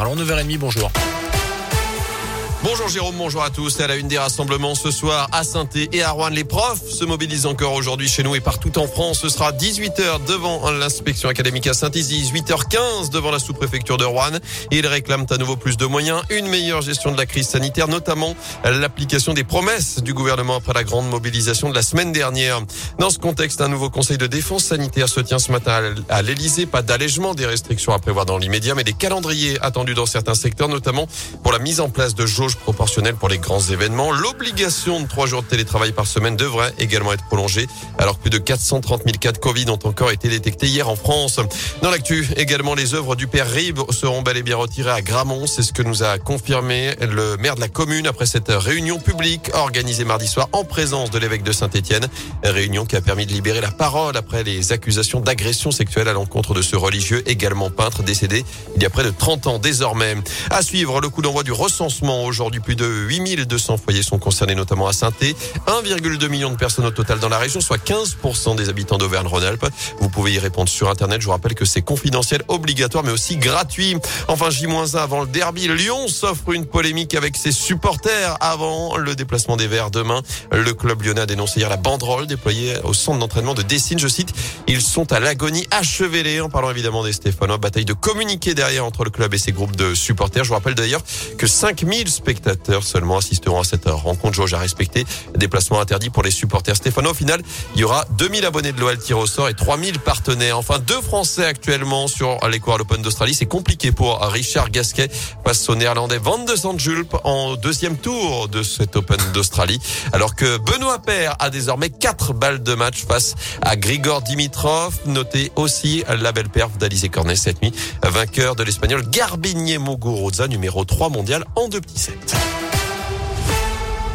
Alors 9h30, bonjour. Bonjour Jérôme, bonjour à tous. À la une des rassemblements ce soir à saint et à Rouen, les profs se mobilisent encore aujourd'hui chez nous et partout en France. Ce sera 18h devant l'inspection académique à Saint-Izy, 18h15 devant la sous-préfecture de Rouen. Ils réclament à nouveau plus de moyens, une meilleure gestion de la crise sanitaire, notamment l'application des promesses du gouvernement après la grande mobilisation de la semaine dernière. Dans ce contexte, un nouveau conseil de défense sanitaire se tient ce matin à l'Elysée. Pas d'allègement des restrictions à prévoir dans l'immédiat, mais des calendriers attendus dans certains secteurs, notamment pour la mise en place de jauges proportionnelle pour les grands événements. L'obligation de trois jours de télétravail par semaine devrait également être prolongée, alors plus de 430 000 cas de Covid ont encore été détectés hier en France. Dans l'actu, également, les œuvres du père Rive seront bel et bien retirées à Gramont. C'est ce que nous a confirmé le maire de la commune après cette réunion publique organisée mardi soir en présence de l'évêque de Saint-Étienne. Réunion qui a permis de libérer la parole après les accusations d'agression sexuelle à l'encontre de ce religieux, également peintre, décédé il y a près de 30 ans désormais. À suivre le coup d'envoi du recensement aujourd'hui Aujourd'hui, plus de 8200 foyers sont concernés, notamment à saint 1,2 million de personnes au total dans la région, soit 15% des habitants d'Auvergne-Rhône-Alpes. Vous pouvez y répondre sur Internet. Je vous rappelle que c'est confidentiel, obligatoire, mais aussi gratuit. Enfin, J-1 avant le derby. Lyon s'offre une polémique avec ses supporters avant le déplacement des Verts demain. Le club lyonnais a dénoncé hier la banderole déployée au centre d'entraînement de Dessine. Je cite, ils sont à l'agonie achevelée en parlant évidemment des Stéphanois. Bataille de communiquer derrière entre le club et ses groupes de supporters. Je vous rappelle d'ailleurs que 5000 spectateurs spectateurs seulement assisteront à cette rencontre. Jauge à respecter. Déplacement interdit pour les supporters stéphanois. Au final, il y aura 2000 abonnés de l'OL tir au sort et 3000 partenaires. Enfin, deux Français actuellement sur les cours l'Open d'Australie. C'est compliqué pour Richard Gasquet face au néerlandais Van de Zandjulp en deuxième tour de cet Open d'Australie. Alors que Benoît Paire a désormais quatre balles de match face à Grigor Dimitrov. Notez aussi la belle perf d'Alizé Cornet cette nuit. Vainqueur de l'espagnol Garbinier Muguruza, numéro 3 mondial en deux petits sets. Perfect.